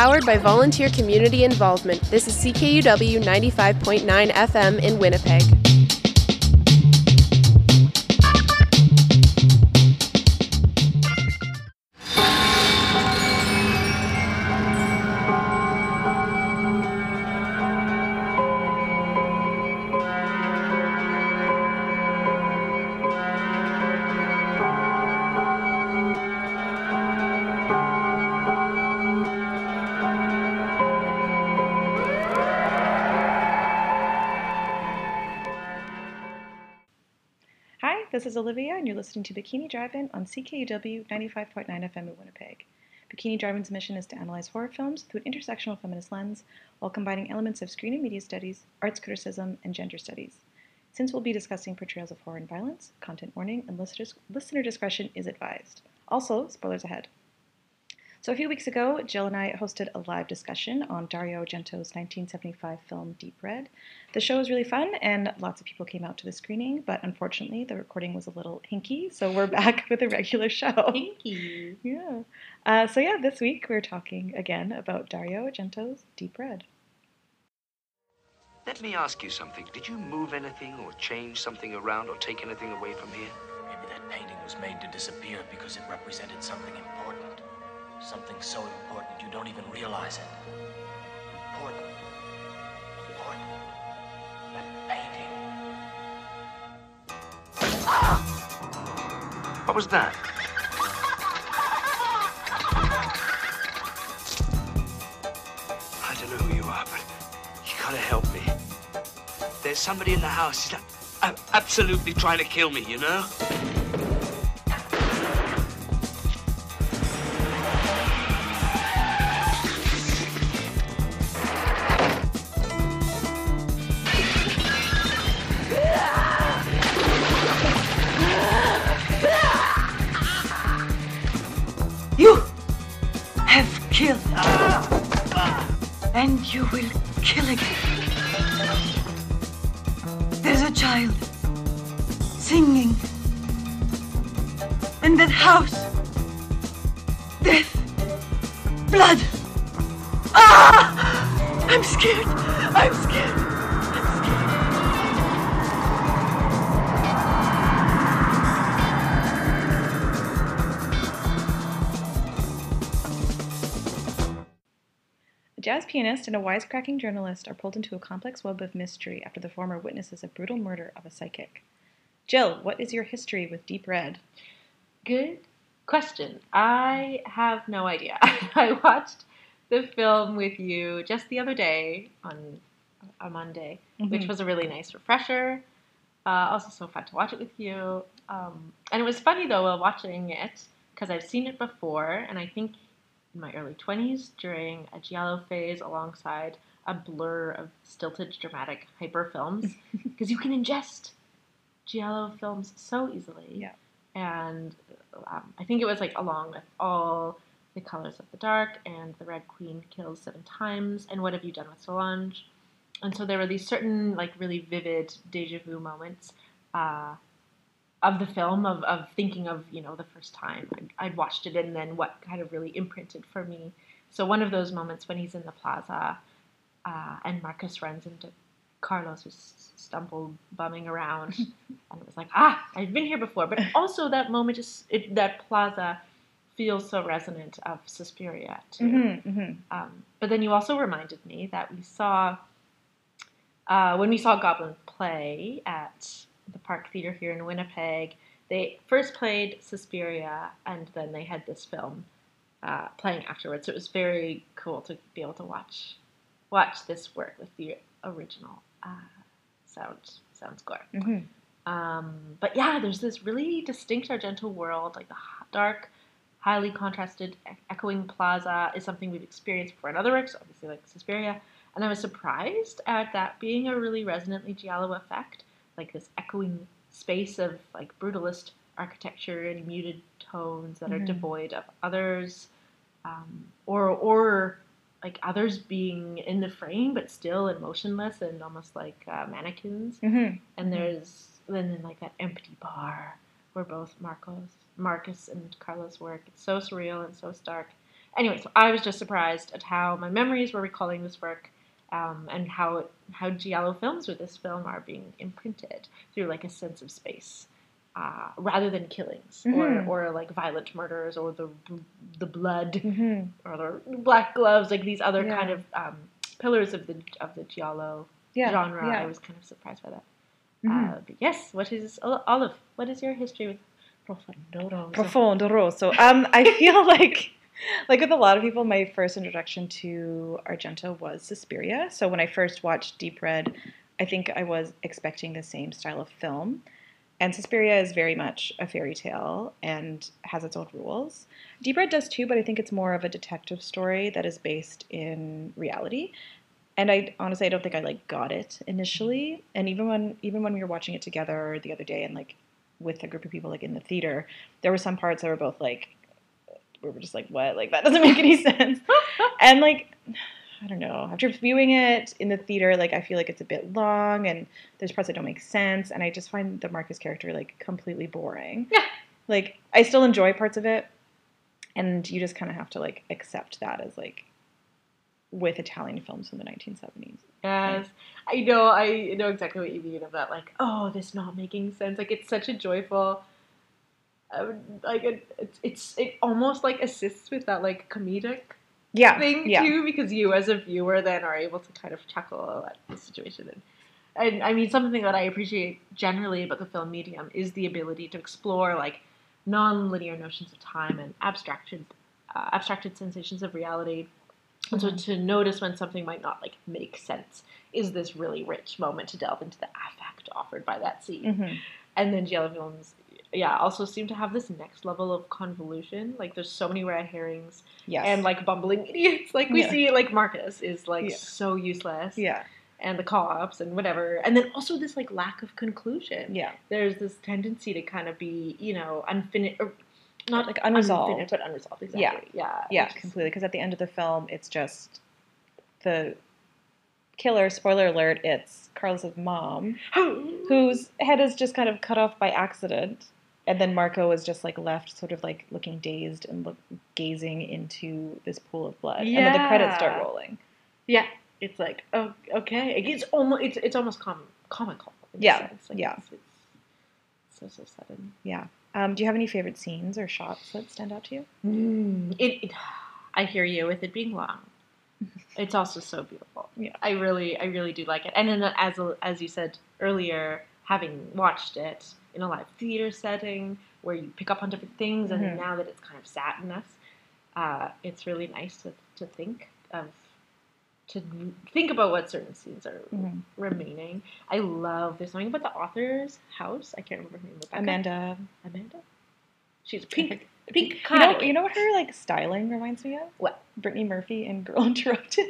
powered by volunteer community involvement. This is CKUW 95.9 FM in Winnipeg. Is Olivia, and you're listening to Bikini Drive-In on CKUW 95.9 FM in Winnipeg. Bikini Drive-In's mission is to analyze horror films through an intersectional feminist lens while combining elements of screen and media studies, arts criticism, and gender studies. Since we'll be discussing portrayals of horror and violence, content warning and listener, listener discretion is advised. Also, spoilers ahead. So, a few weeks ago, Jill and I hosted a live discussion on Dario Argento's 1975 film Deep Red. The show was really fun, and lots of people came out to the screening, but unfortunately, the recording was a little hinky, so we're back with a regular show. Pinky. Yeah. Uh, so, yeah, this week we're talking again about Dario Argento's Deep Red. Let me ask you something. Did you move anything or change something around or take anything away from here? Maybe that painting was made to disappear because it represented something important. Something so important you don't even realize it. Important. Important. That painting. Ah! What was that? I don't know who you are, but you gotta help me. There's somebody in the house. He's absolutely trying to kill me, you know? And a wisecracking journalist are pulled into a complex web of mystery after the former witnesses a brutal murder of a psychic. Jill, what is your history with Deep Red? Good question. I have no idea. I watched the film with you just the other day on a Monday, which Mhm. was a really nice refresher. Uh, also, so fun to watch it with you. Um, and it was funny though while watching it because I've seen it before, and I think in my early 20s during a Giallo phase alongside a blur of stilted dramatic hyper films because you can ingest Giallo films so easily. Yeah. And um, I think it was like along with all the colors of the dark and the Red Queen kills seven times and what have you done with Solange? And so there were these certain like really vivid deja vu moments uh, of the film of, of thinking of you know the first time I'd, I'd watched it and then what kind of really imprinted for me. So one of those moments when he's in the plaza uh, and Marcus runs into Carlos who's stumbled bumming around and it was like ah I've been here before but also that moment just it, that plaza feels so resonant of Suspiria too. Mm-hmm, Um, but then you also reminded me that we saw uh, when we saw Goblin play at the Park Theater here in Winnipeg. They first played Suspiria, and then they had this film uh, playing afterwards. So it was very cool to be able to watch watch this work with the original uh, sound sound score. mm-hmm. Um, but yeah, there's this really distinct Argento world, like the dark, highly contrasted, echoing plaza is something we've experienced before in other works, obviously like Suspiria. And I was surprised at that being a really resonantly Giallo effect, like this echoing space of like brutalist architecture and muted tones that are Mhm. devoid of others, um, or or like others being in the frame but still and motionless and almost like uh, mannequins Mm-hmm. and there's then in like that empty bar where both Marcos, Marcus and Carlos work. It's so surreal and so stark. Anyway, so I was just surprised at how my memories were recalling this work. Um, and how how giallo films with this film are being imprinted through like a sense of space, uh, rather than killings Mhm. or, or like violent murders or the the blood Mm-hmm. or the black gloves, like these other Yeah. kind of um, pillars of the of the giallo Yeah. genre. Yeah. I was kind of surprised by that. Mhm. Uh, but yes, what is Olive? What is your history with Profondoro? Profondo rosso. Um, I feel like, like with a lot of people, my first introduction to Argento was Suspiria. So when I first watched Deep Red, I think I was expecting the same style of film. And Suspiria is very much a fairy tale and has its own rules. Deep Red does too, but I think it's more of a detective story that is based in reality. And I honestly, I don't think I like got it initially. And even when even when we were watching it together the other day, and like with a group of people like in the theater, there were some parts that were both like we were just like, what? Like that doesn't make any sense. and like I don't know. After viewing it in the theater, like I feel like it's a bit long and there's parts that don't make sense, and I just find the Marcus character like completely boring. Yeah. Like I still enjoy parts of it, and you just kind of have to like accept that as like with Italian films from the 1970s. Yes, I know. I know exactly what you mean of that. Like, oh, this not making sense. Like, it's such a joyful. I would, like it, it's it's it almost like assists with that like comedic Yeah. thing yeah. too, because you as a viewer then are able to kind of chuckle at the situation. And, and I mean, something that I appreciate generally about the film medium is the ability to explore like non-linear notions of time and abstracted uh, abstracted sensations of reality. And so to notice when something might not like make sense is this really rich moment to delve into the affect offered by that scene. Mhm. And then giallo films, yeah, also seem to have this next level of convolution. Like there's so many red herrings Yes. and like bumbling idiots. Like we Yeah. see, like Marcus is like Yeah. so useless, yeah. and the cops and whatever. And then also this like lack of conclusion. Yeah. There's this tendency to kind of be, you know, unfinished, or er, not Like unresolved. unfinished, but unresolved. Exactly. Yeah. Yeah. Yeah, is- completely. Because at the end of the film, it's just the killer. Spoiler alert! It's Carlos's mom, whose head is just kind of cut off by accident, and then Marco is just like left, sort of like looking dazed and look, gazing into this pool of blood, Yeah. and then the credits start rolling. Yeah, it's like oh, okay. It's almost it's it's almost com- comical. Yeah. Like, yeah. It's, it's so so sudden. Yeah. Um, do you have any favorite scenes or shots that stand out to you? Mm, it, it. I hear you with it being long. It's also so beautiful. Yeah. I really, I really do like it. And then as as you said earlier, having watched it in a live theater setting where you pick up on different things, and Mhm. then now that it's kind of sat in us, uh, it's really nice to to think of to think about what certain scenes are Mhm. remaining. I love there's something about the author's house. I can't remember her name. Rebecca? Amanda. Amanda. She's pink. Pink You know, you know what her like styling reminds me of? What? Brittany Murphy in Girl Interrupted.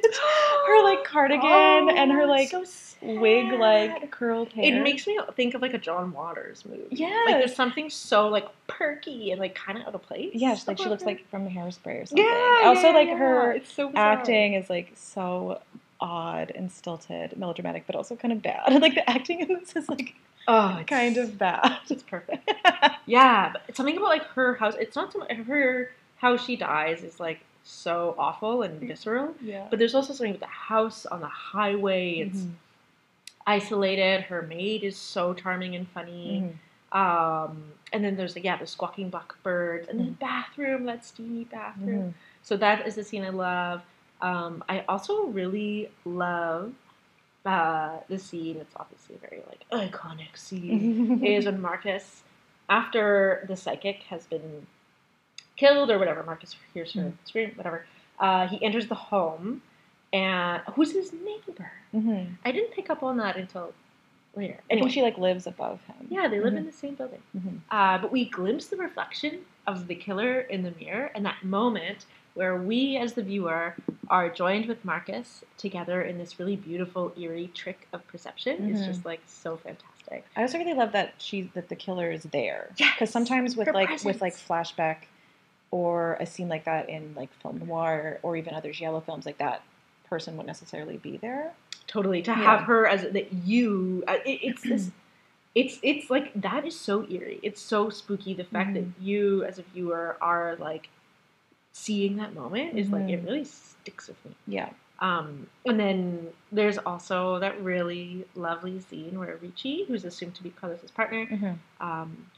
her like cardigan and her Oh, like so wig like curled hair. It makes me think of like a John Waters movie. Yeah. Like there's something so like perky and like kind of out of place. Yes, like she looks her. like from Hairspray or something. yeah. Also, yeah, like yeah. her it's so acting is like so odd and stilted, melodramatic, but also kind of bad. like the acting in this is like Oh, it's kind of bad. It's perfect. yeah, but something about like her house. It's not so much her how she dies is like so awful and visceral. yeah. But there's also something with the house on the highway. It's Mhm. isolated. Her maid is so charming and funny. Mhm. Um, and then there's like yeah, the squawking blackbirds, and then Mhm. bathroom, that steamy bathroom. Mhm. So that is the scene I love. Um, I also really love uh, the scene. It's obviously a very like iconic scene. is when Marcus, after the psychic has been killed or whatever, Marcus hears her scream, whatever. Uh, he enters the home, and who's his neighbor? Mhm. I didn't pick up on that until later. I Anyway, think she like lives above him. yeah, they live Mhm. in the same building. Mhm. Uh, but we glimpse the reflection of the killer in the mirror, and that moment where we, as the viewer, are joined with Marcus together in this really beautiful, eerie trick of perception is Mhm. just like so fantastic. I also really love that she that the killer is there. Because sometimes with her like with like flashback or a scene like that in like film noir or even other giallo films like that person wouldn't necessarily be there. Totally to Yeah. have her as that you, uh, it, it's this. It's it's like that is so eerie. It's so spooky. The fact Mhm. that you as a viewer are like seeing that moment is like it Mhm. really sticks with me. Yeah. Um, and then there's also that really lovely scene where Ricci, who's assumed to be Carlos's partner, Mhm. um,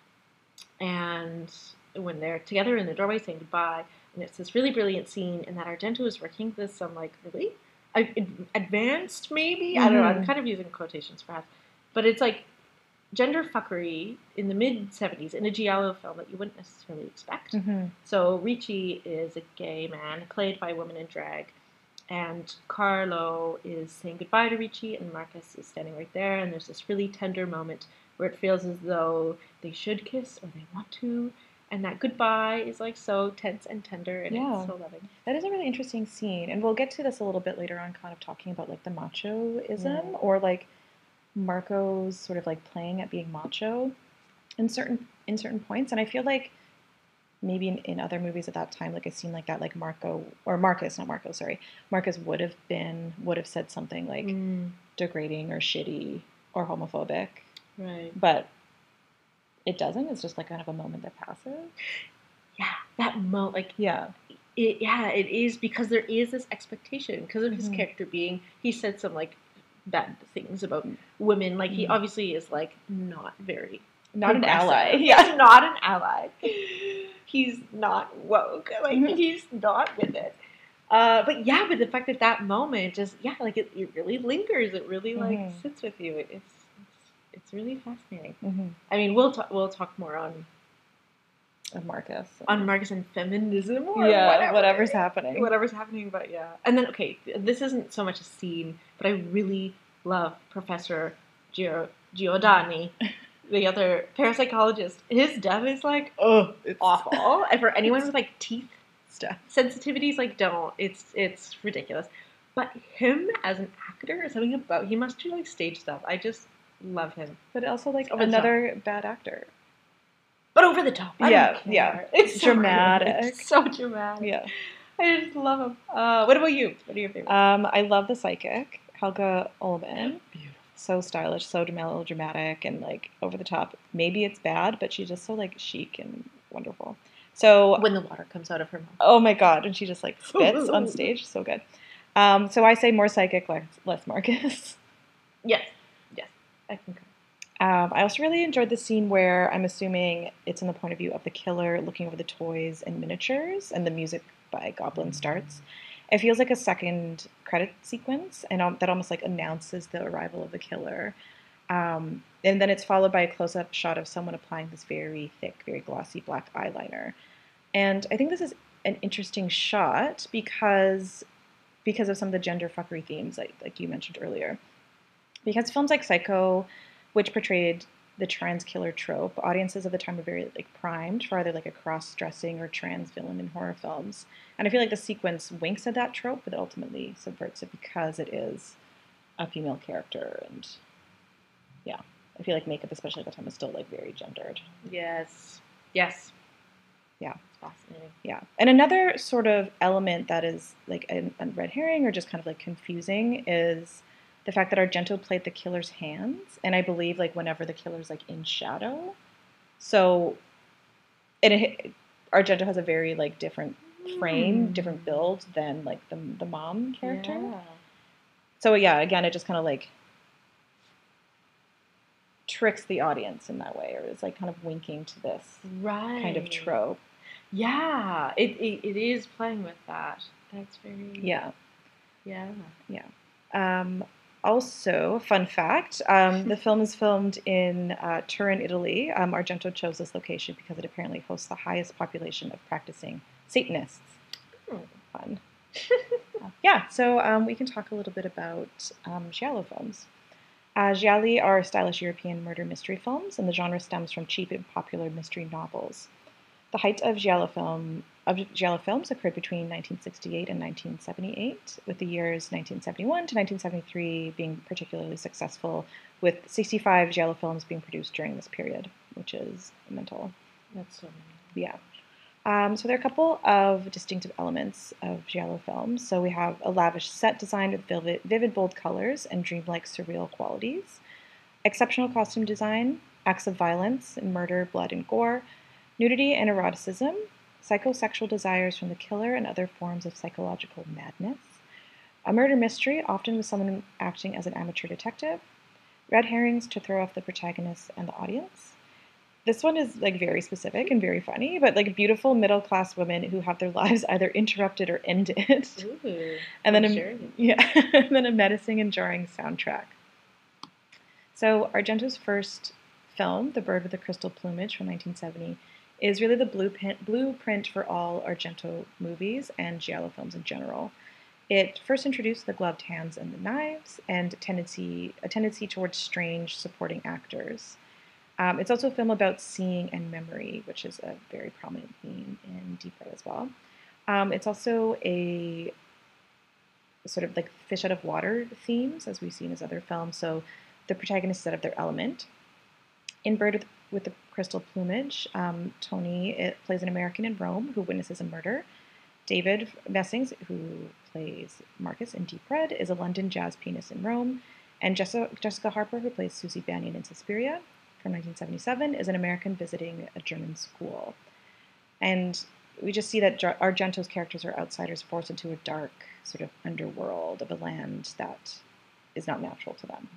and when they're together in the doorway saying goodbye, and it's this really brilliant scene, and that Argento is working with some like really advanced, maybe I don't know. I'm Mhm. kind of using quotations perhaps, but it's like gender fuckery in the mid '70s in a giallo film that you wouldn't necessarily expect. Mhm. So Ricci is a gay man played by a woman in drag, and Carlo is saying goodbye to Ricci, and Marcus is standing right there, and there's this really tender moment where it feels as though they should kiss or they want to, and that goodbye is like so tense and tender, and Yeah. it's so loving. That is a really interesting scene, and we'll get to this a little bit later on, kind of talking about like the machoism or like Marco's sort of like playing at being macho in certain in certain points, and I feel like maybe in, in other movies at that time, like a scene like that, like Marco or Marcus, not Marco, sorry, Marcus would have been would have said something like Mm, degrading or shitty or homophobic, right. but it doesn't. It's just like kind of a moment that passes. Yeah, that mo like Yeah. it. Yeah, it is because there is this expectation because of his Mhm. character being. He said some like bad things about women. Like he Mhm. obviously is like not very Not an ally. He's Yeah. not an ally. He's not woke. Like Mhm. he's not with it. Uh, but yeah, but the fact that that moment just yeah, like it, it really lingers. It really like Mhm. sits with you. It, it's it's it's really fascinating. Mm-hmm. I mean, we'll talk we'll talk more on Of Marcus. on Marcus and feminism or yeah, whatever. whatever's happening. whatever's happening. But yeah, and then okay, this isn't so much a scene, but I really love Professor Gio- Giordani, the other parapsychologist. His death is like Oh, it's awful, and for anyone with like teeth stuff. sensitivities, like don't. It's it's ridiculous. But him as an actor, something about he must do like stage stuff. I just love him. But also like top. another bad actor. But over the top. I Yeah, yeah. It's so Dramatic. It's so dramatic. Yeah. I just love him. Uh, what about you? What are your favorites? Um, I love the psychic, Helga Ulmann. Beautiful. So stylish, so melodramatic, and like over the top. Maybe it's bad, but she's just so like chic and wonderful. So when the water comes out of her mouth. Oh my god, and she just like spits on stage, so good. Um, so I say more psychic, less, less Marcus. Yes, yes, I concur. Um, I also really enjoyed the scene where I'm assuming it's in the point of view of the killer looking over the toys and miniatures, and the music by Goblin starts. It feels like a second credit sequence, and um, that almost like announces the arrival of the killer. Um, and then it's followed by a close-up shot of someone applying this very thick, very glossy black eyeliner. And I think this is an interesting shot because because of some of the gender fuckery themes, like like you mentioned earlier. Because films like Psycho, which portrayed the trans killer trope, audiences of the time were very like primed for either like a cross-dressing or trans villain in horror films. And I feel like the sequence winks at that trope, but ultimately subverts it because it is a female character and yeah. I feel like makeup, especially at the time, was still like very gendered. Yes, yes. Yeah. It's fascinating. Yeah. And another sort of element that is like a, a red herring or just kind of like confusing is the fact that Argento played the killer's hands. And I believe like whenever the killer's like in shadow. So and it, Argento has a very like different frame, Hmm. different build than like the, the mom character. Yeah. So yeah, again, it just kind of like tricks the audience in that way, or is like kind of winking to this Right. kind of trope. Yeah, it, it, it is playing with that. That's very. Yeah, yeah. Yeah. Um, also, fun fact: um, the film is filmed in uh, Turin, Italy. Um, Argento chose this location because it apparently hosts the highest population of practicing Satanists. Hmm. Fun. Uh, yeah, so um, we can talk a little bit about um, giallo films. Uh, gialli are stylish European murder mystery films, and the genre stems from cheap and popular mystery novels. The height of giallo film of giallo films occurred between 1968 and 1978, with the years 1971 to 1973 being particularly successful, with 65 giallo films being produced during this period, which is mental. That's so. Yeah. Um, so there are a couple of distinctive elements of giallo films. So we have a lavish set design with vivid, vivid bold colors and dreamlike surreal qualities, exceptional costume design, acts of violence and murder, blood and gore, nudity and eroticism, psychosexual desires from the killer and other forms of psychological madness, a murder mystery, often with someone acting as an amateur detective, red herrings to throw off the protagonist and the audience. This one is like very specific and very funny, but like beautiful middle class women who have their lives either interrupted or ended. Ooh, and then a, yeah, and then a menacing and jarring soundtrack. So Argento's first film, The Bird with the Crystal Plumage from 1970, is really the blueprint, blueprint for all Argento movies and giallo films in general. It first introduced the gloved hands and the knives, and tendency a tendency towards strange supporting actors. Um, it's also a film about seeing and memory, which is a very prominent theme in Deep Red as well. Um, it's also a sort of like fish out of water themes, as we've seen in his other films. So the protagonist is out of their element. In Bird with the Crystal Plumage, um, Tony plays an American in Rome who witnesses a murder. David Hemmings, who plays Marcus in Deep Red, is a London jazz pianist in Rome. And Jessica, Jessica Harper, who plays Suzy Bannion in Suspiria from 1977, is an American visiting a German school. And we just see that Argento's characters are outsiders forced into a dark sort of underworld of a land that is not natural to them.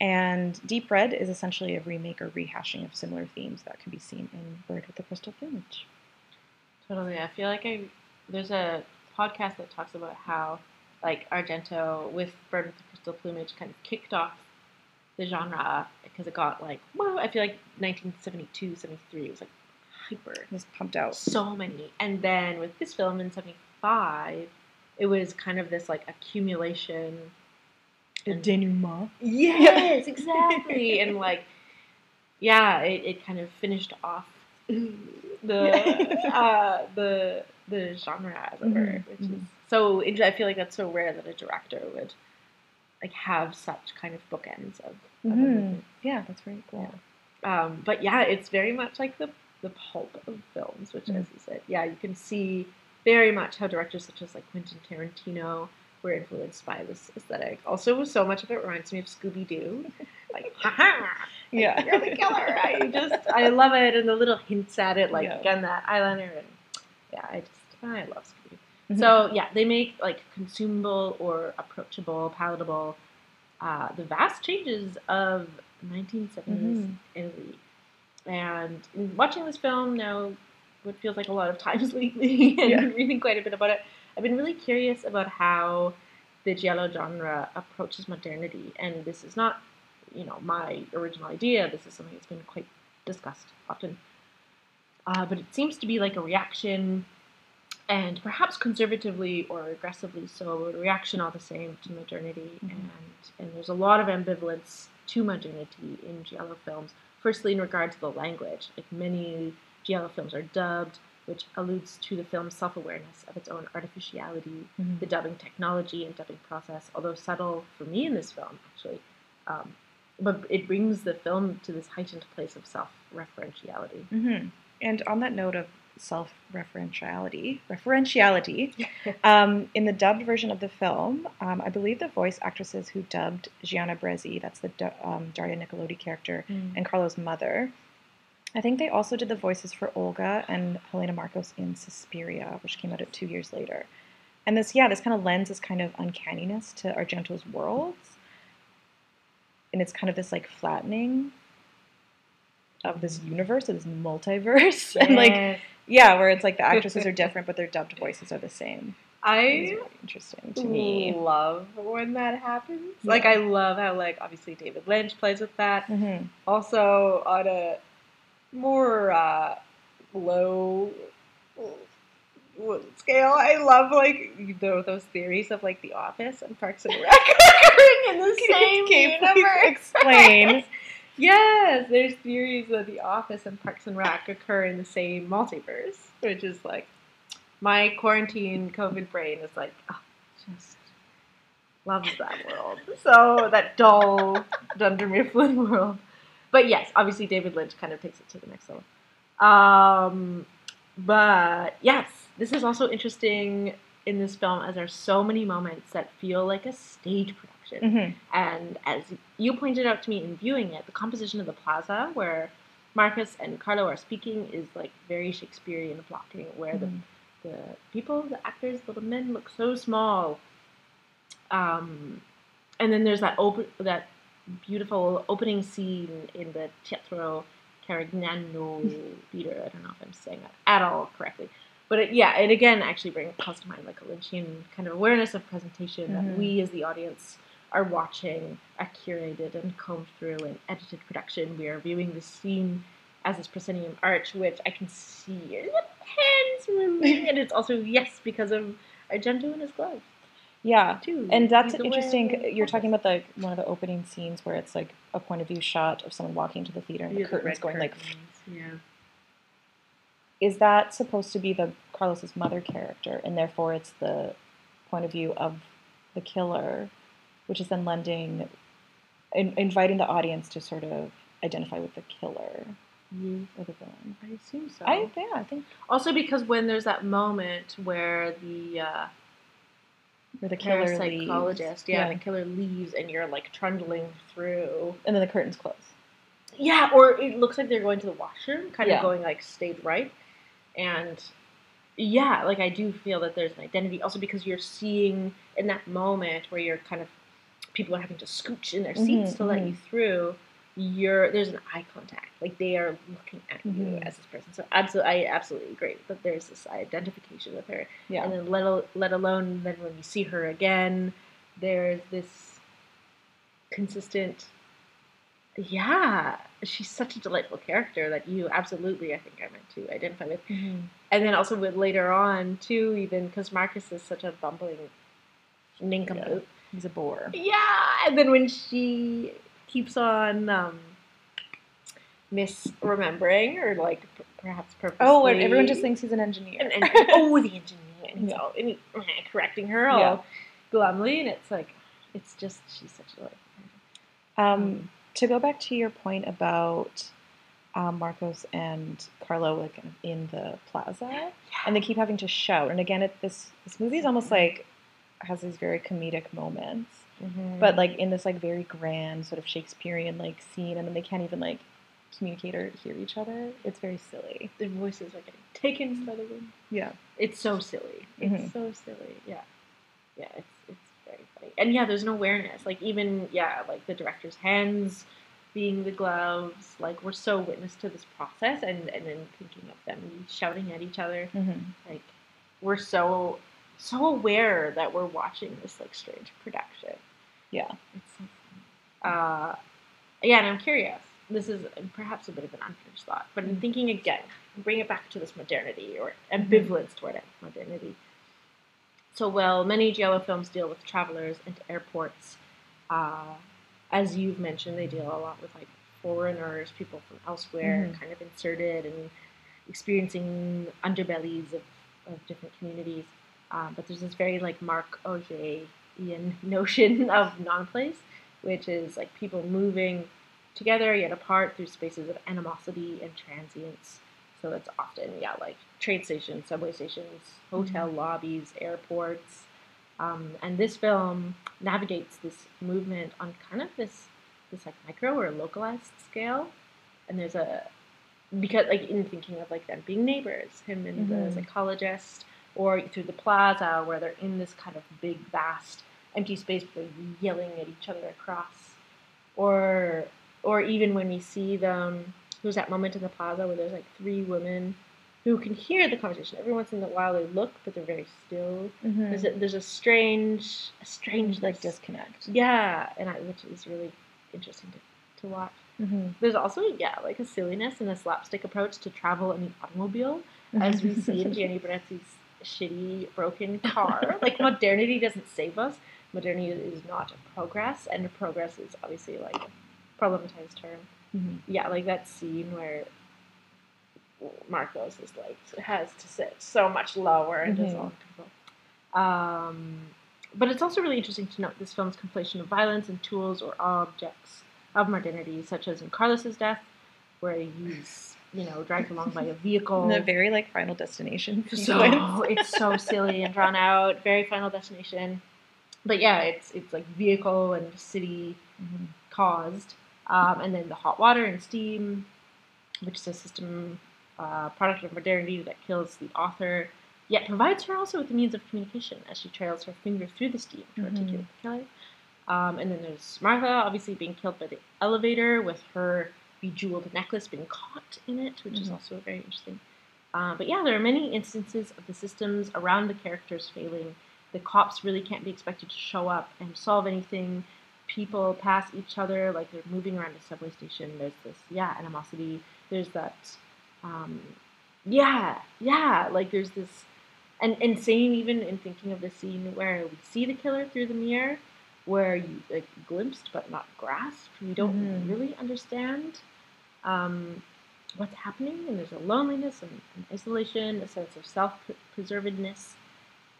And Deep Red is essentially a remake or rehashing of similar themes that can be seen in Bird with the Crystal Plumage. Totally. I feel like I there's a podcast that talks about how like Argento with Bird with the Crystal Plumage kind of kicked off the genre because it got like whoa, I feel like 1972, 73 it was like hyper. Just pumped out. So many. And then with this film in 75, it was kind of this like accumulation and- denouement. Yes, exactly. and like, yeah, it, it kind of finished off the uh, the the genre, as it were, Mhm, which is mhm. so. I feel like that's so rare that a director would like have such kind of bookends of. Mhm. movement. Yeah, that's very cool. Um, but yeah, it's very much like the the pulp of films, which, Mm. as you said, yeah, you can see very much how directors such as like Quentin Tarantino were influenced by this aesthetic. Also, so much of it reminds me of Scooby Doo, like haha, Yeah. you're the killer. I just I love it, and the little hints at it, like Yeah. again that eyeliner, and yeah, I just I love Scooby Doo. Mhm. So yeah, they make like consumable or approachable, palatable. Uh, the vast changes of 1970s Mhm. Italy, and watching this film now, what feels like a lot of times lately, and Yeah. reading quite a bit about it, I've been really curious about how the giallo genre approaches modernity, and this is not, you know, my original idea. This is something that's been quite discussed often. Uh, but it seems to be like a reaction, and perhaps conservatively or aggressively so, a reaction all the same to modernity. Mhm. And and there's a lot of ambivalence to modernity in giallo films. Firstly, in regard to the language, like many giallo films are dubbed, which alludes to the film's self-awareness of its own artificiality, Mhm. the dubbing technology and dubbing process, although subtle for me in this film, actually. Um, but it brings the film to this heightened place of self-referentiality. hmm And on that note of self-referentiality, referentiality, um, in the dubbed version of the film, um, I believe the voice actresses who dubbed Gianna Brezzi, that's the du- um, Daria Nicolodi character, and Carlo's mother, I think they also did the voices for Olga and Helena Markos in Suspiria, which came out two years later. And this, yeah, this kind of lends this kind of uncanniness to Argento's worlds. And it's kind of this like flattening of this universe, of this multiverse. and like, yeah, where it's like the actresses are different, but their dubbed voices are the same. I interesting to me. love when that happens. Yeah. Like I love how like obviously David Lynch plays with that. hmm Also on a more uh, low uh, scale, I love like you know, those theories of like The Office and Parks and Rec occurring in the same Can universe. explain? yes, there's theories that The Office and Parks and Rec occur in the same multiverse, which is like my quarantine COVID brain is like, oh, just loves that world. So that dull Dunder Mifflin world. But yes, obviously David Lynch kind of takes it to the next level. Um, but yes, this is also interesting in this film as there are so many moments that feel like a stage production. hmm And as you pointed out to me in viewing it, the composition of the plaza, where Marcus and Carlo are speaking is like very Shakespearean blocking, where Mhm. the the people, the actors, the men look so small. Um, and then there's that open that beautiful opening scene in the Teatro Carignano theater. I don't know if I'm saying that at all correctly. But it, yeah, it again actually brings calls to mind like a Lynchian kind of awareness of presentation Mhm. that we as the audience are watching a curated and combed through and edited production. We are viewing the scene as this proscenium arch, which I can see the hands moving, and it's also yes because of Argento and his gloves Yeah. too. And that's interesting. You're talking about the one of the opening scenes where it's like a point of view shot of someone walking to the theater and the curtains red going like. yeah. Is that supposed to be the Carlos's mother character, and therefore it's the point of view of the killer, which is then lending, in, inviting the audience to sort of identify with the killer Yeah, or the villain. I assume so. I yeah, I think also because when there's that moment where the uh, where the killer psychologist, leaves. yeah, the killer leaves, and you're like trundling through. and then the curtains close. Yeah, or it looks like they're going to the washroom, kind Yeah. of going like stage right, and yeah, like I do feel that there's an identity. Also because you're seeing in that moment where you're kind of people are having to scooch in their seats Mhm, to let mhm. you through. You're there's an eye contact, like they are looking at you Mhm. as this person. So absolutely, I absolutely agree that there's this identification with her. Yeah. And then let, al- let alone then when you see her again, there's this consistent. Yeah, she's such a delightful character that you absolutely, I think, i meant to identify with. Mhm. And then also with later on too, even because Marcus is such a bumbling nincompoop. He's a bore. Yeah, and then when she keeps on um, misremembering or like p- perhaps purposely. Oh, and everyone just thinks he's an engineer. and, and oh, the engineer, and he's all and he, correcting her all Yeah. glumly, and it's like, it's just she's such a like. Um, to go back to your point about um, Marcos and Carlo like in the plaza, and they keep having to shout. And again, it, this this movie is almost like has these very comedic moments, but like in this like very grand sort of Shakespearean like scene, and then they can't even like communicate or hear each other. It's very silly. their voices are getting taken by the wind. Yeah. It's so silly. It's Mhm. so silly. Yeah, yeah. It's it's very funny. And yeah, there's no awareness. Like even yeah, like the director's hands being the gloves. Like we're so witness to this process, and and then thinking of them shouting at each other. Mm-hmm. Like we're so so aware that we're watching this like strange production. Yeah. It's so funny. Uh, yeah, and I'm curious. This is perhaps a bit of an unfinished thought, but I'm thinking again, bring it back to this modernity or ambivalence toward it, modernity. So, well, many Giallo films deal with travelers and airports. Uh, as you've mentioned, they deal a lot with like foreigners, people from elsewhere, Mhm. kind of inserted and experiencing underbellies of, of different communities. Um, but there's this very like Marc Auger-ian notion of non-place, which is like people moving together yet apart through spaces of animosity and transience. So it's often yeah like train stations, subway stations, hotel lobbies, airports. Um, and this film navigates this movement on kind of this this like micro or localized scale. And there's a because like in thinking of like them being neighbors, him and the Mhm. psychologist, or through the plaza where they're in this kind of big, vast, empty space, but they're yelling at each other across, or or even when we see them, there's that moment in the plaza where there's like three women who can hear the conversation. Every once in a while they look, but they're very still. Mm-hmm. There's a, there's a strange, a strange like disconnect. yeah, and I, which is really interesting to, to watch. Mm-hmm. There's also yeah like a silliness and a slapstick approach to travel in the automobile, as we see in Gianni Brunetti's shitty broken car. like modernity doesn't save us. Modernity is not a progress, and progress is obviously like a problematized term. Mhm. Yeah, like that scene where Marcos is like has to sit so much lower and is Mhm. all uncomfortable. Um, but it's also really interesting to note this film's conflation of violence and tools or objects of modernity, such as in Carlos's death, where he's you know dragged along by a vehicle. And the very like Final Destination. So it's so silly and drawn out. Very Final Destination. But yeah, it's it's like vehicle and city Mhm. caused, um, and then the hot water and steam, which is a system uh, product of modernity that kills the author, yet provides her also with the means of communication as she trails her finger through the steam to Mhm. articulate the killer. Um, and then there's Martha, obviously being killed by the elevator with her bejeweled necklace being caught in it, which is Mhm. also very interesting. Uh, but yeah, there are many instances of the systems around the characters failing. The cops really can't be expected to show up and solve anything. People pass each other like they're moving around a subway station. There's this, yeah, animosity. There's that, um, yeah, yeah, like there's this, and and same even in thinking of the scene where we see the killer through the mirror, where you like glimpsed but not grasped. We don't Mhm. really understand um, what's happening, and there's a loneliness and, and isolation, a sense of self-preservedness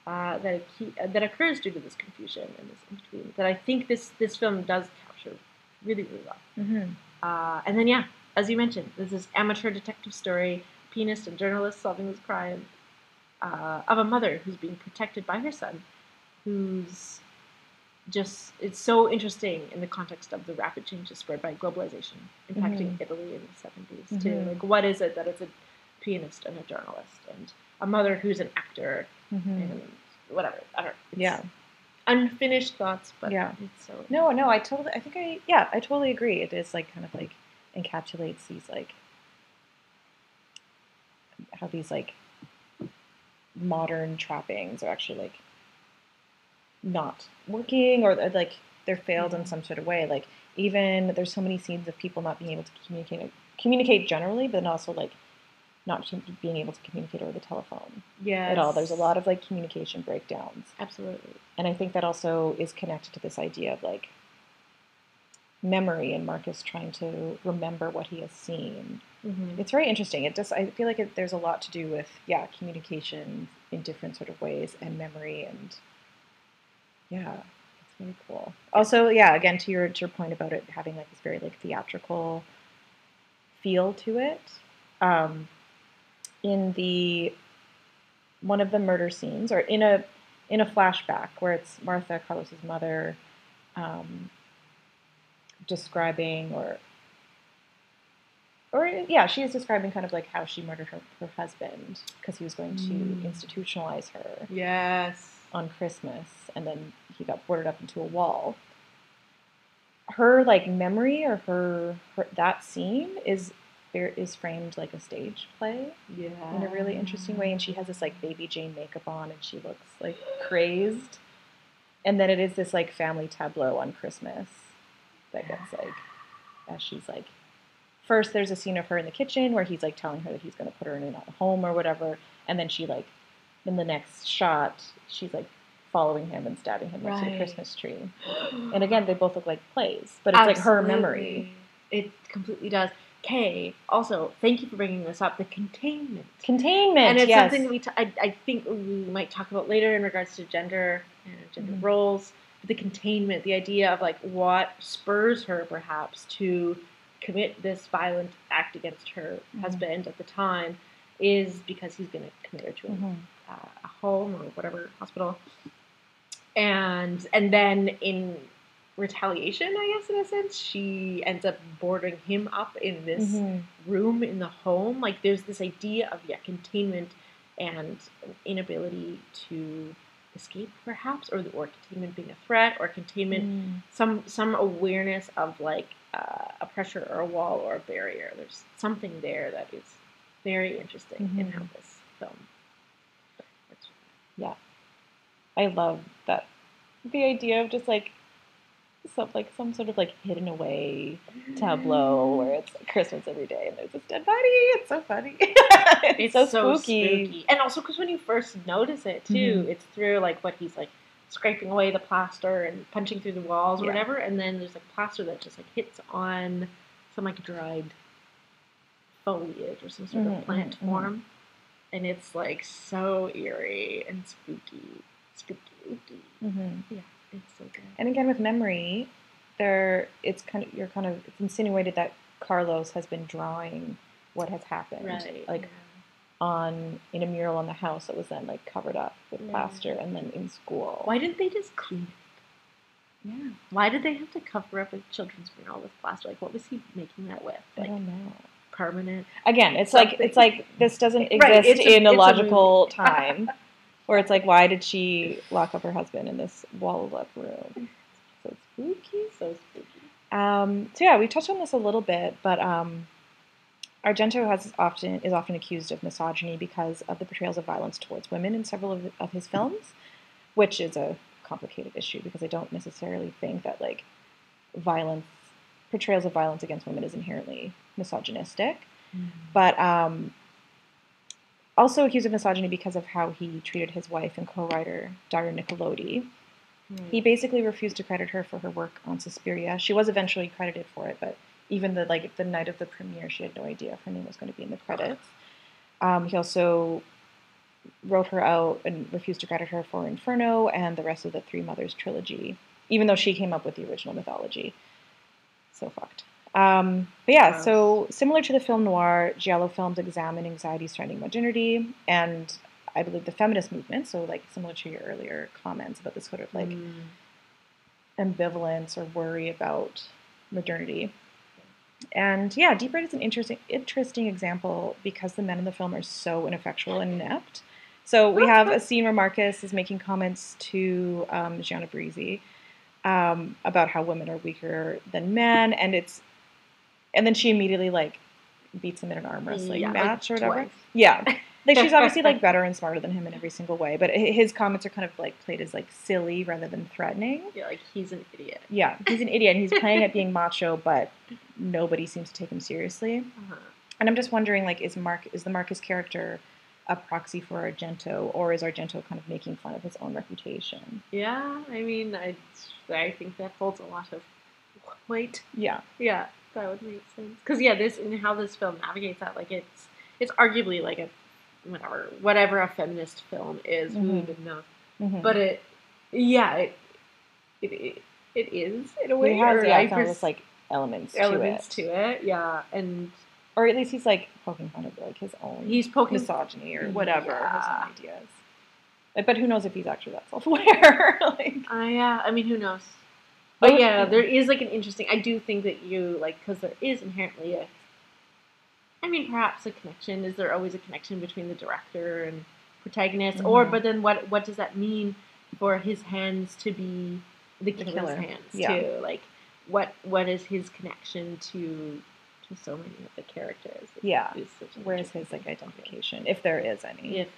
uh, that uh, that occurs due to this confusion and this in between. That I think this this film does capture really really well. Mm-hmm. Uh, and then, yeah, as you mentioned, there's this amateur detective story, pianist and journalist solving this crime uh, of a mother who's being protected by her son, who's just, it's so interesting in the context of the rapid changes spread by globalization impacting Mhm. Italy in the 70s, too. Mhm. Like, what is it that it's a pianist and a journalist and a mother who's an actor Mm-hmm. and whatever? I don't. It's Yeah. Unfinished thoughts, but Yeah. it's so. No, no, I totally, I think I, yeah, I totally agree. It is like kind of like encapsulates these like how these like modern trappings are actually like not working or like they're failed in some sort of way. Like even there's so many scenes of people not being able to communicate communicate generally, but then also like not being able to communicate over the telephone Yeah. at all. There's a lot of like communication breakdowns. Absolutely. And I think that also is connected to this idea of like memory and Marcus trying to remember what he has seen. Mm-hmm. It's very interesting. It just I feel like it, there's a lot to do with yeah communication in different sort of ways and memory and yeah, it's really cool. Also, yeah, again to your to your point about it having like this very like theatrical feel to it. Um, in the one of the murder scenes, or in a in a flashback where it's Martha Carlos's mother um, describing or or yeah, she is describing kind of like how she murdered her, her husband because he was going to Mm. institutionalize her Yes. On Christmas, and then he got boarded up into a wall. Her like memory or her, her that scene is there is framed like a stage play Yeah. in a really interesting way, and she has this like baby Jane makeup on, and she looks like crazed. And then it is this like family tableau on Christmas that gets like as she's like first there's a scene of her in the kitchen where he's like telling her that he's going to put her in a home or whatever and then she like in the next shot she's like following him and stabbing him next to the christmas tree and again they both look like plays but it's like her memory It completely does. Kay, also, thank you for bringing this up. The containment. containment and it's yes. something we t- I, I think we might talk about later in regards to gender and gender Mhm. roles. But the containment, the idea of like what spurs her perhaps to commit this violent act against her Mhm. husband at the time is because he's going to commit her to a Mhm. Uh, a home or whatever hospital, and and then in retaliation, I guess in a sense, she ends up boarding him up in this Mhm. room in the home. Like there's this idea of yeah containment and an inability to escape, perhaps, or or containment being a threat, or containment Mm. some some awareness of like uh, a pressure or a wall or a barrier. There's something there that is very interesting in Mhm. how this film. Yeah. I love that the idea of just like some like some sort of like hidden away tableau where it's Christmas every day and there's this dead body. It's so funny. it's, It's so, spooky. and also because when you first notice it too, Mhm. it's through like what he's like scraping away the plaster and punching through the walls or Yeah. whatever, and then there's like plaster that just like hits on some like dried foliage or some sort Mhm, of plant mhm, mhm. form, and it's like so eerie and spooky, spooky. Mhm. Yeah, it's so good. And again with memory, there it's kind of you're kind of it's insinuated that Carlos has been drawing what has happened. Right, Like yeah. on in a mural on the house that was then like covered up with Yeah. plaster and then in school. Why didn't they just clean it? Yeah. Why did they have to cover up a children's mural with plaster? Like, what was he making that with? I Like, don't know. Permanent. Again, it's like it's like this doesn't exist Right, a- in a a logical movie. time. Where it's like, why did she lock up her husband in this walled up room? So spooky. So spooky. Um, so yeah, we touched on this a little bit, but um, Argento has often is often accused of misogyny because of the portrayals of violence towards women in several of, of his films, which is a complicated issue because I don't necessarily think that like violence portrayals of violence against women is inherently misogynistic, but um, also accused of misogyny because of how he treated his wife and co-writer Daria Nicolodi. He basically refused to credit her for her work on Suspiria. She was eventually credited for it, but even the like the night of the premiere, she had no idea if her name was going to be in the credits. Um, he also wrote her out and refused to credit her for Inferno and the rest of the Three Mothers trilogy, even though she came up with the original mythology. So fucked. Um, but yeah, Wow. so similar to the film noir, Giallo films examine anxiety surrounding modernity and I believe the feminist movement. So like similar to your earlier comments about this sort of like Mm. ambivalence or worry about modernity. And yeah, Deep Red is an interesting interesting example because the men in the film are so ineffectual and inept. So we have a scene where Marcus is making comments to um, Gianna Brezzi um, about how women are weaker than men, and it's and then she immediately like beats him in an arm wrestling Yeah, like match or whatever. twice. Yeah, like she's obviously like better and smarter than him in every single way, but his comments are kind of like played as like silly rather than threatening. Yeah, like he's an idiot. Yeah, he's an idiot. and He's playing at being macho, but nobody seems to take him seriously. Uh-huh. And I'm just wondering, like, is Mark is the Marcus character a proxy for Argento, or is Argento kind of making fun of his own reputation? Yeah, I mean, I, I think that holds a lot of weight. Yeah, Yeah, that would make sense. Because yeah, this and how this film navigates that, like it's it's arguably like a whatever whatever a feminist film is. Who Mhm. even knows? Mhm. But it, yeah, it it, it, it is in a way. he has yeah, I kind pers- this, like elements, elements to to it, it. Yeah, and or at least he's like poking fun of like his own he's poking. misogyny or whatever his own ideas. But- But who knows if he's actually that self-aware? like, Uh, yeah, I mean, who knows? But- But yeah, there is like an interesting. I do think that you like because there is inherently a. I mean, perhaps a connection. Is there always a connection between the director and protagonist? Or Mhm. but then what? What does that mean for his hands to be the The killer's killer. hands Yeah. too? Like, what what is his connection to to so many of the characters? Yeah. is such an where's his like identification, if there is any? If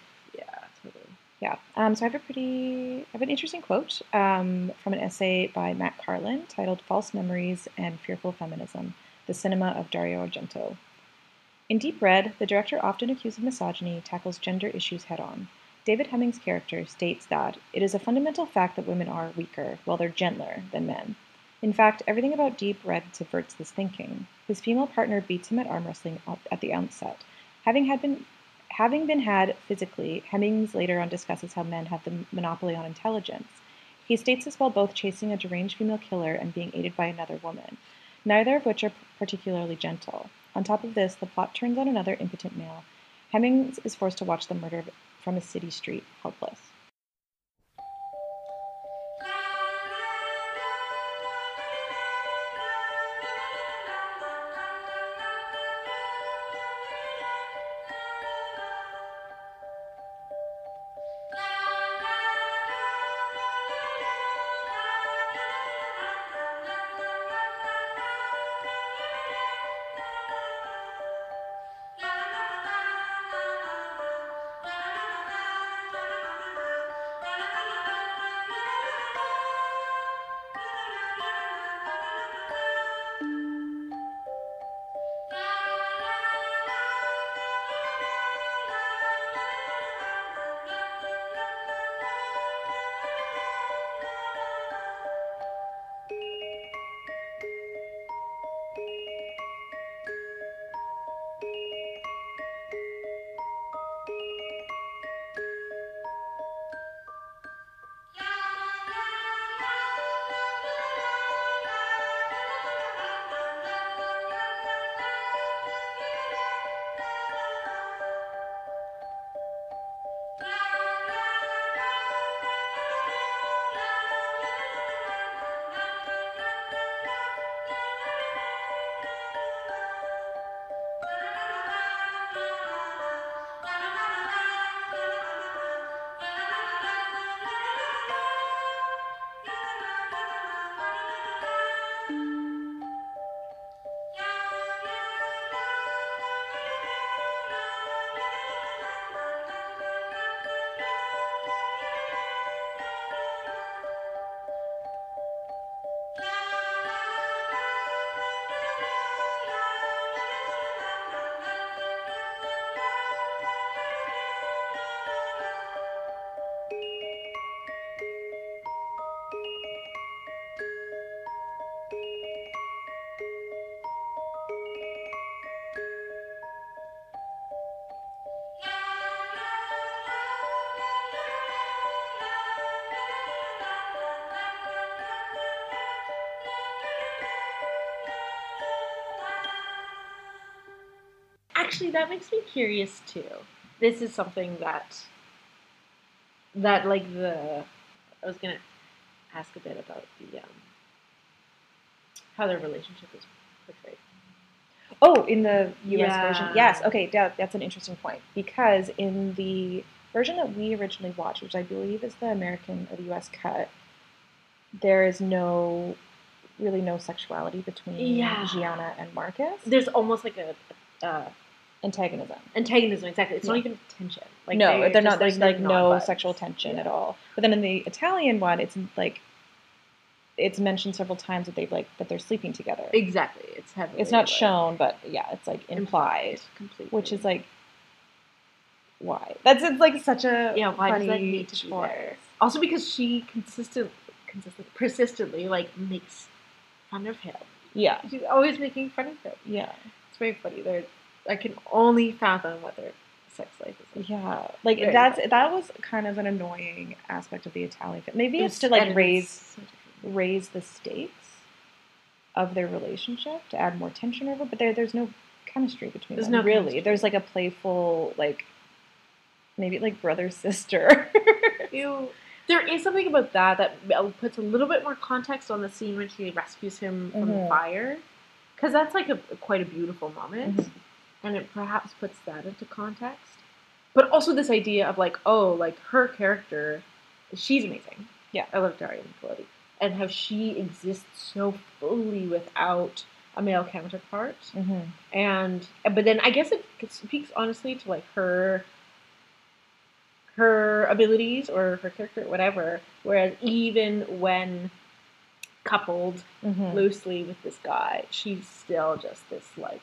yeah, Um, so I have a pretty, I have an interesting quote um, from an essay by Matt Carlin titled "False Memories and Fearful Feminism: The Cinema of Dario Argento." In Deep Red, the director, often accused of misogyny, tackles gender issues head-on. David Hemmings' character states that it is a fundamental fact that women are weaker, while they're gentler than men. In fact, everything about Deep Red subverts this thinking. His female partner beats him at arm wrestling at the outset. Having had been Having been had physically, Hemmings later on discusses how men have the monopoly on intelligence. He states this while both chasing a deranged female killer and being aided by another woman, neither of which are particularly gentle. On top of this, the plot turns on another impotent male. Hemmings is forced to watch the murder from a city street, helpless. Actually, that makes me curious too. This is something that that like the I was gonna ask a bit about the um, how their relationship is portrayed. Oh, in the US Yeah. version. Yes. Okay, that, that's an interesting point because in the version that we originally watched, which I believe is the American or the US cut, there is no really no sexuality between Yeah. Gianna and Marcus. There's almost like a uh, Antagonism. antagonism. Exactly. It's not even tension. Like no, they're, not. There's like, they're no sexual tension Yeah. at all. But then in the Italian one, it's like it's mentioned several times that they've like that they're sleeping together. Exactly. It's heavily. It's not like, shown, but yeah, it's like implied, completely. which is like why? That's it's like such a yeah. Why funny does that need to be there? Also, because she consistent, consistent, persistently like makes fun of him. Yeah, She's always making fun of him. yeah, It's very funny. They're, I can only fathom what their sex life is like. yeah. Like Very that's that was kind of an annoying aspect of the Italian film. Maybe it's, to like raise raise the stakes of their relationship to add more tension over, but there there's no chemistry between There's them. no really. chemistry. There's like a playful like maybe like brother sister. Ew. There is something about that that uh, puts a little bit more context on the scene when she rescues him from the Mhm. fire, because that's like a quite a beautiful moment, Mhm. And it perhaps puts that into context. But also this idea of like, oh, like her character, she's amazing. Yeah. I love Daria Nicolodi, and how she exists so fully without a male counterpart mm-hmm. and but then I guess it speaks honestly to like her her abilities or her character, whatever. Whereas even when coupled Mm-hmm. loosely with this guy, she's still just this like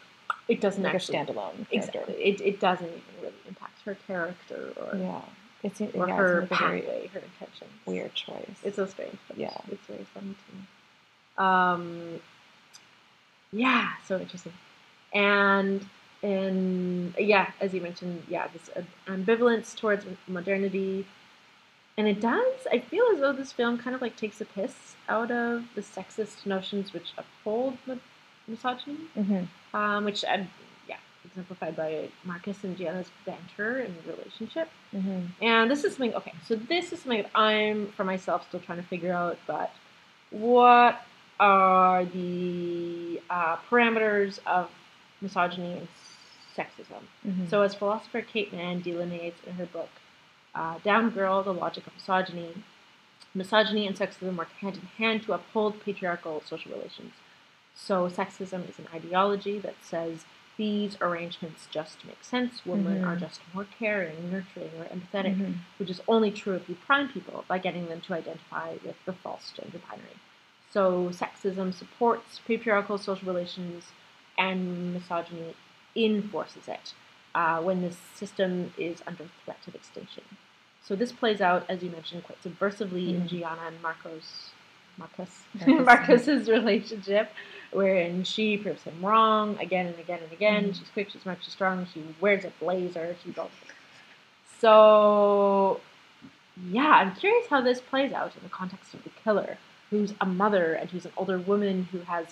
it doesn't Like a actually standalone character. exactly it, it doesn't even really impact her character or Yeah, it's or yeah, her it's a pathway, her intentions. weird choice. It's so strange. But Yeah. It's very funny to me. Um, yeah, so interesting. And and yeah, as you mentioned, yeah, this ambivalence towards modernity, and it does. I feel as though this film kind of like takes a piss out of the sexist notions which uphold misogyny, mm-hmm. um, which uh, yeah, exemplified by Marcus and Gianna's banter and relationship. Mm-hmm. And this is something, okay, so this is something that I'm, for myself, still trying to figure out, but what are the uh, parameters of misogyny and sexism? Mm-hmm. So, as philosopher Kate Manne delineates in her book, uh, Down Girl, The Logic of Misogyny, misogyny and sexism work hand in hand to uphold patriarchal social relations. So, sexism is an ideology that says these arrangements just make sense. Women Mhm. are just more caring, nurturing, or empathetic, Mhm. which is only true if you prime people by getting them to identify with the false gender binary. So, sexism supports patriarchal social relations, and misogyny enforces it uh, when this system is under threat of extinction. So, this plays out, as you mentioned, quite subversively in Mhm. Gianna and Marcos. Marcus. Marcus's relationship, wherein she proves him wrong again and again and again. Mhm. She's quick, she's smart, she's strong. She wears a blazer. She's all. So, yeah, I'm curious how this plays out in the context of the killer, who's a mother and who's an older woman who has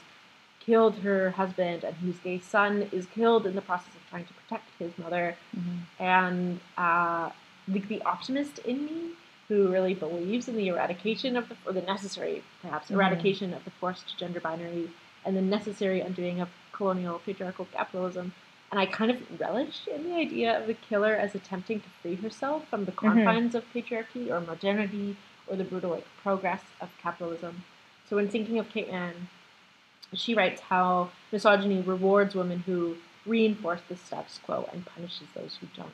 killed her husband and whose gay son is killed in the process of trying to protect his mother. Mm-hmm. And uh, the, the optimist in me, who really believes in the eradication of the, or the necessary, perhaps, Mhm. eradication of the forced gender binary and the necessary undoing of colonial patriarchal capitalism. And I kind of relish in the idea of the killer as attempting to free herself from the mm-hmm. confines of patriarchy or modernity or the brutal like, progress of capitalism. So when thinking of Kate Manne, she writes how misogyny rewards women who reinforce the status quo and punishes those who don't.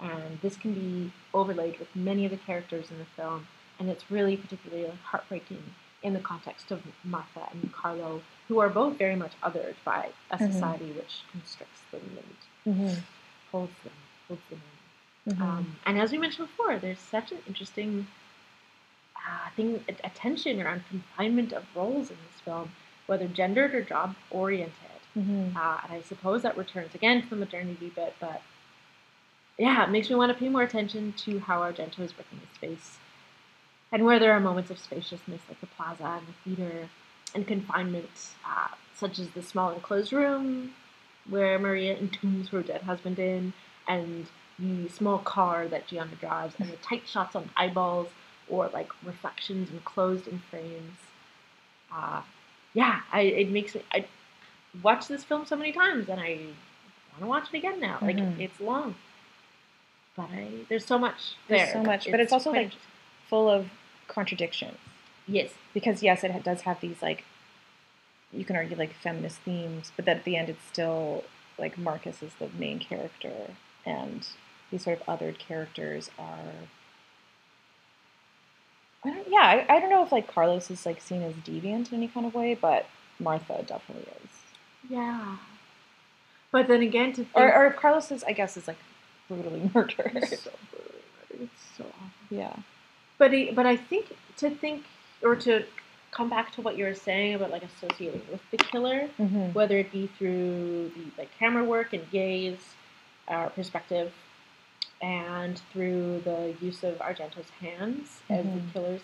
And this can be overlaid with many of the characters in the film, and it's really particularly heartbreaking in the context of Martha and Carlo, who are both very much othered by a Mhm. society which constricts them and Mm-hmm. holds them, holds them in. Mm-hmm. Um, and as we mentioned before, there's such an interesting uh, thing, a, a tension around confinement of roles in this film, whether gendered or job oriented. mm-hmm. Uh, and I suppose that returns again to the modernity bit, but yeah, it makes me want to pay more attention to how Argento is working with space and where there are moments of spaciousness like the plaza and the theater and confinement, uh, such as the small enclosed room, where Maria entombs her dead husband in, and the small car that Gianna drives, and the tight shots on eyeballs or like reflections and closed in frames. Uh, yeah, I, it makes me. I watched this film so many times, and I want to watch it again now. Like Mhm. it's long, but I there's so much There's there. so much, but it's also, like. Full of contradictions. yes, because yes, it does have these like you can argue like feminist themes, but then at the end it's still like Marcus is the main character, and these sort of othered characters are. I don't, yeah, I, I don't know if like Carlos is like seen as deviant in any kind of way, but Martha definitely is. yeah. But then again, to think, Or, or if Carlos is, I guess, is like brutally murdered. it's so brutally murdered. It's so awful. yeah. But I, but I think to think or to come back to what you were saying about like associating with the killer, Mm-hmm. whether it be through the like camera work and gaze uh, perspective, and through the use of Argento's hands as the Mhm. killer's.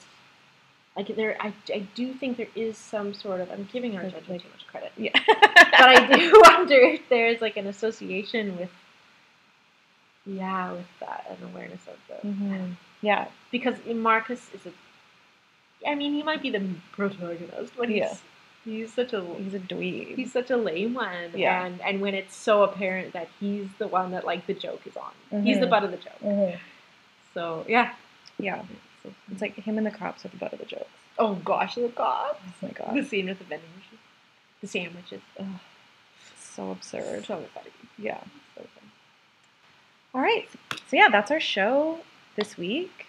Like there, I, I do think there is some sort of I'm giving Argento like- too much credit, Yeah. but I do wonder if there's like an association with, yeah, with that an awareness of the hmm Yeah. because Marcus is a. I mean, he might be the protagonist, but he's Yeah. he's such a He's a dweeb. he's such a lame one. Yeah. And and when it's so apparent that he's the one that like the joke is on, he's the Mhm. butt of the joke. Mhm. So yeah. Yeah. It's like him and the cops are the butt of the jokes. Oh gosh, the cops! Oh my god. The scene with the vending machine, the sandwiches. Ugh, so absurd. So funny. Yeah. So. All right. So yeah, that's our show this week.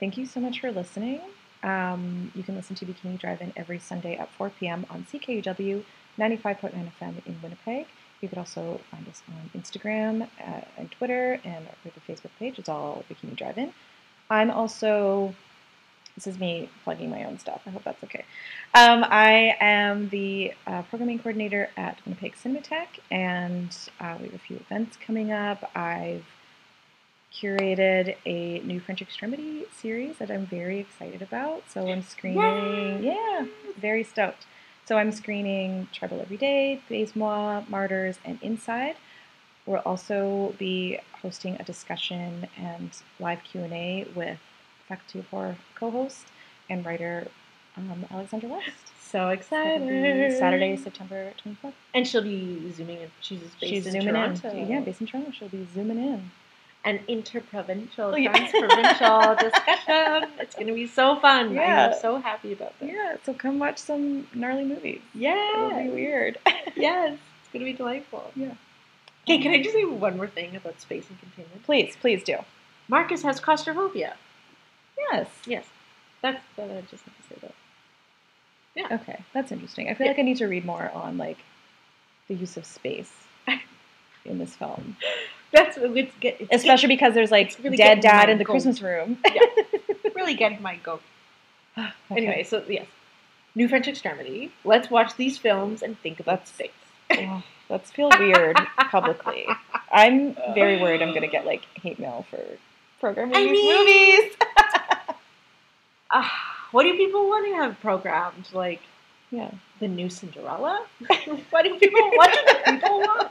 Thank you so much for listening. Um, you can listen to Bikini Drive-In every Sunday at 4 p.m. on CKUW 95.9 FM in Winnipeg. You could also find us on Instagram uh, and Twitter and our the Facebook page. It's all Bikini Drive-In. I'm also this is me plugging my own stuff. I hope that's okay. Um, I am the uh, programming coordinator at Winnipeg Cinematheque, and uh, we have a few events coming up. I've curated a new French Extremity series that I'm very excited about. So I'm screening, yeah, very stoked. So I'm screening Trouble Every Day, Baise Moi, Martyrs, and Inside. We'll also be hosting a discussion and live Q&A with Faculty of Horror co-host and writer um, Alexandra West. So excited. Saturday, September 24th. And she'll be zooming in. She's based She's in zooming Toronto. in. Yeah, based in Toronto. She'll be zooming in. An interprovincial, Oh, yeah. transprovincial discussion. It's going to be so fun. Yeah. I'm so happy about this. Yeah, so come watch some gnarly movies. Yeah. It'll be weird. Yes. It's going to be delightful. Yeah. Okay, can I just say one more thing about space and containment? please, please do. Marcus has claustrophobia. Yes. Yes. That's that I just have to say that. Yeah. Okay, that's interesting. I feel Yeah. like I need to read more on like the use of space in this film, That's it's get it's especially because there's like really dead dad in the goat. Christmas room. get- really getting my goat. Okay. Anyway, so yes. New French Extremity. Let's watch these films and think about space. Oh, let's feel weird publicly. I'm very worried I'm gonna get like hate mail for programming I these mean- movies. Ah, what do people want to have programmed? Like Yeah. the new Cinderella? what do people what do people want?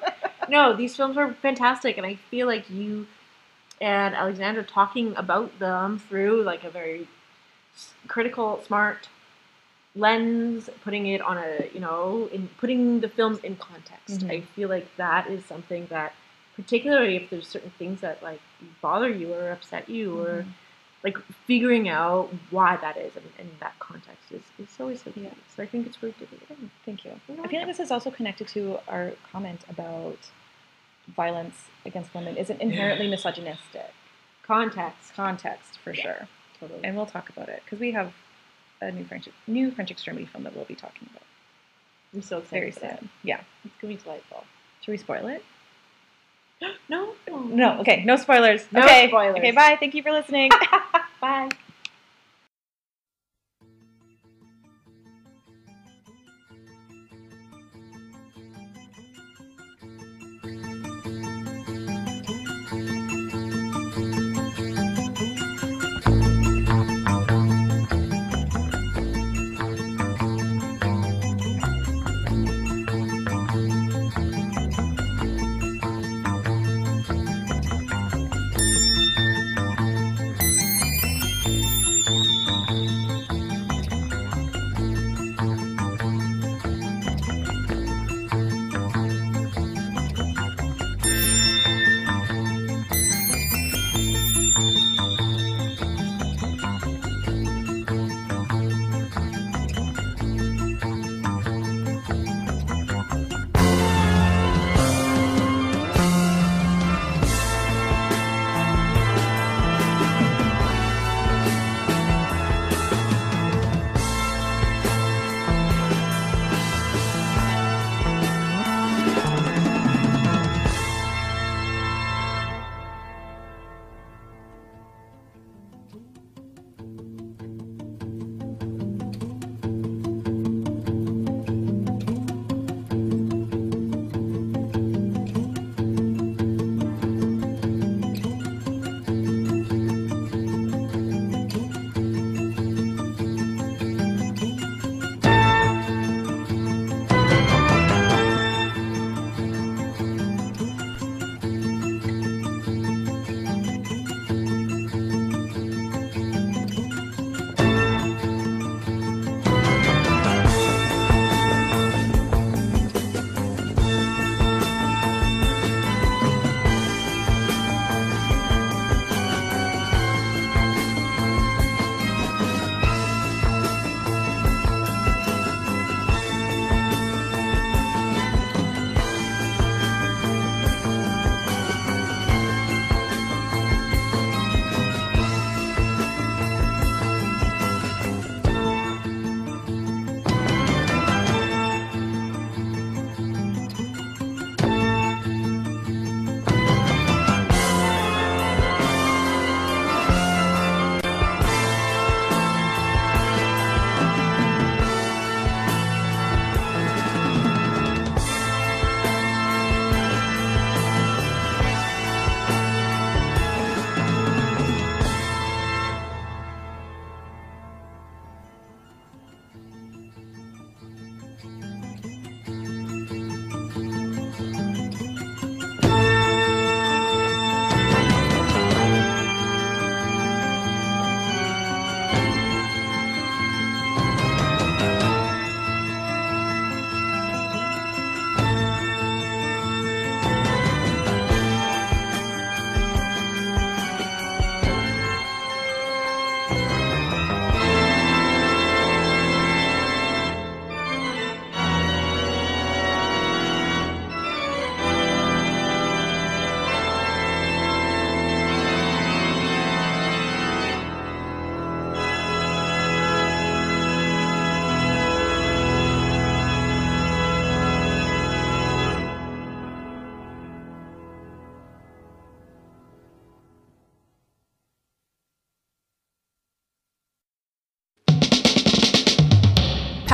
No, these films were fantastic and I feel like you and Alexandra talking about them through like a very critical, smart lens, putting it on a you know, in putting the films in context. Mhm. I feel like that is something that particularly if there's certain things that like bother you or upset you or Mhm. Like figuring out why that is and, and that context is, is always so key. Yeah. So I think it's worth doing. Thank you. I feel like this is also connected to our comment about violence against women isn't inherently misogynistic. Context. Context for sure, Totally. and we'll talk about it because we have a new French new French extremity film that we'll be talking about I'm so excited. very that. Yeah, It's gonna be delightful. should we spoil it? No. No. Okay, no spoilers. No okay. spoilers. Okay, bye. Thank you for listening. Bye.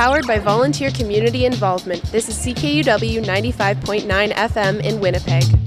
Powered by volunteer community involvement, this is CKUW 95.9 FM in Winnipeg.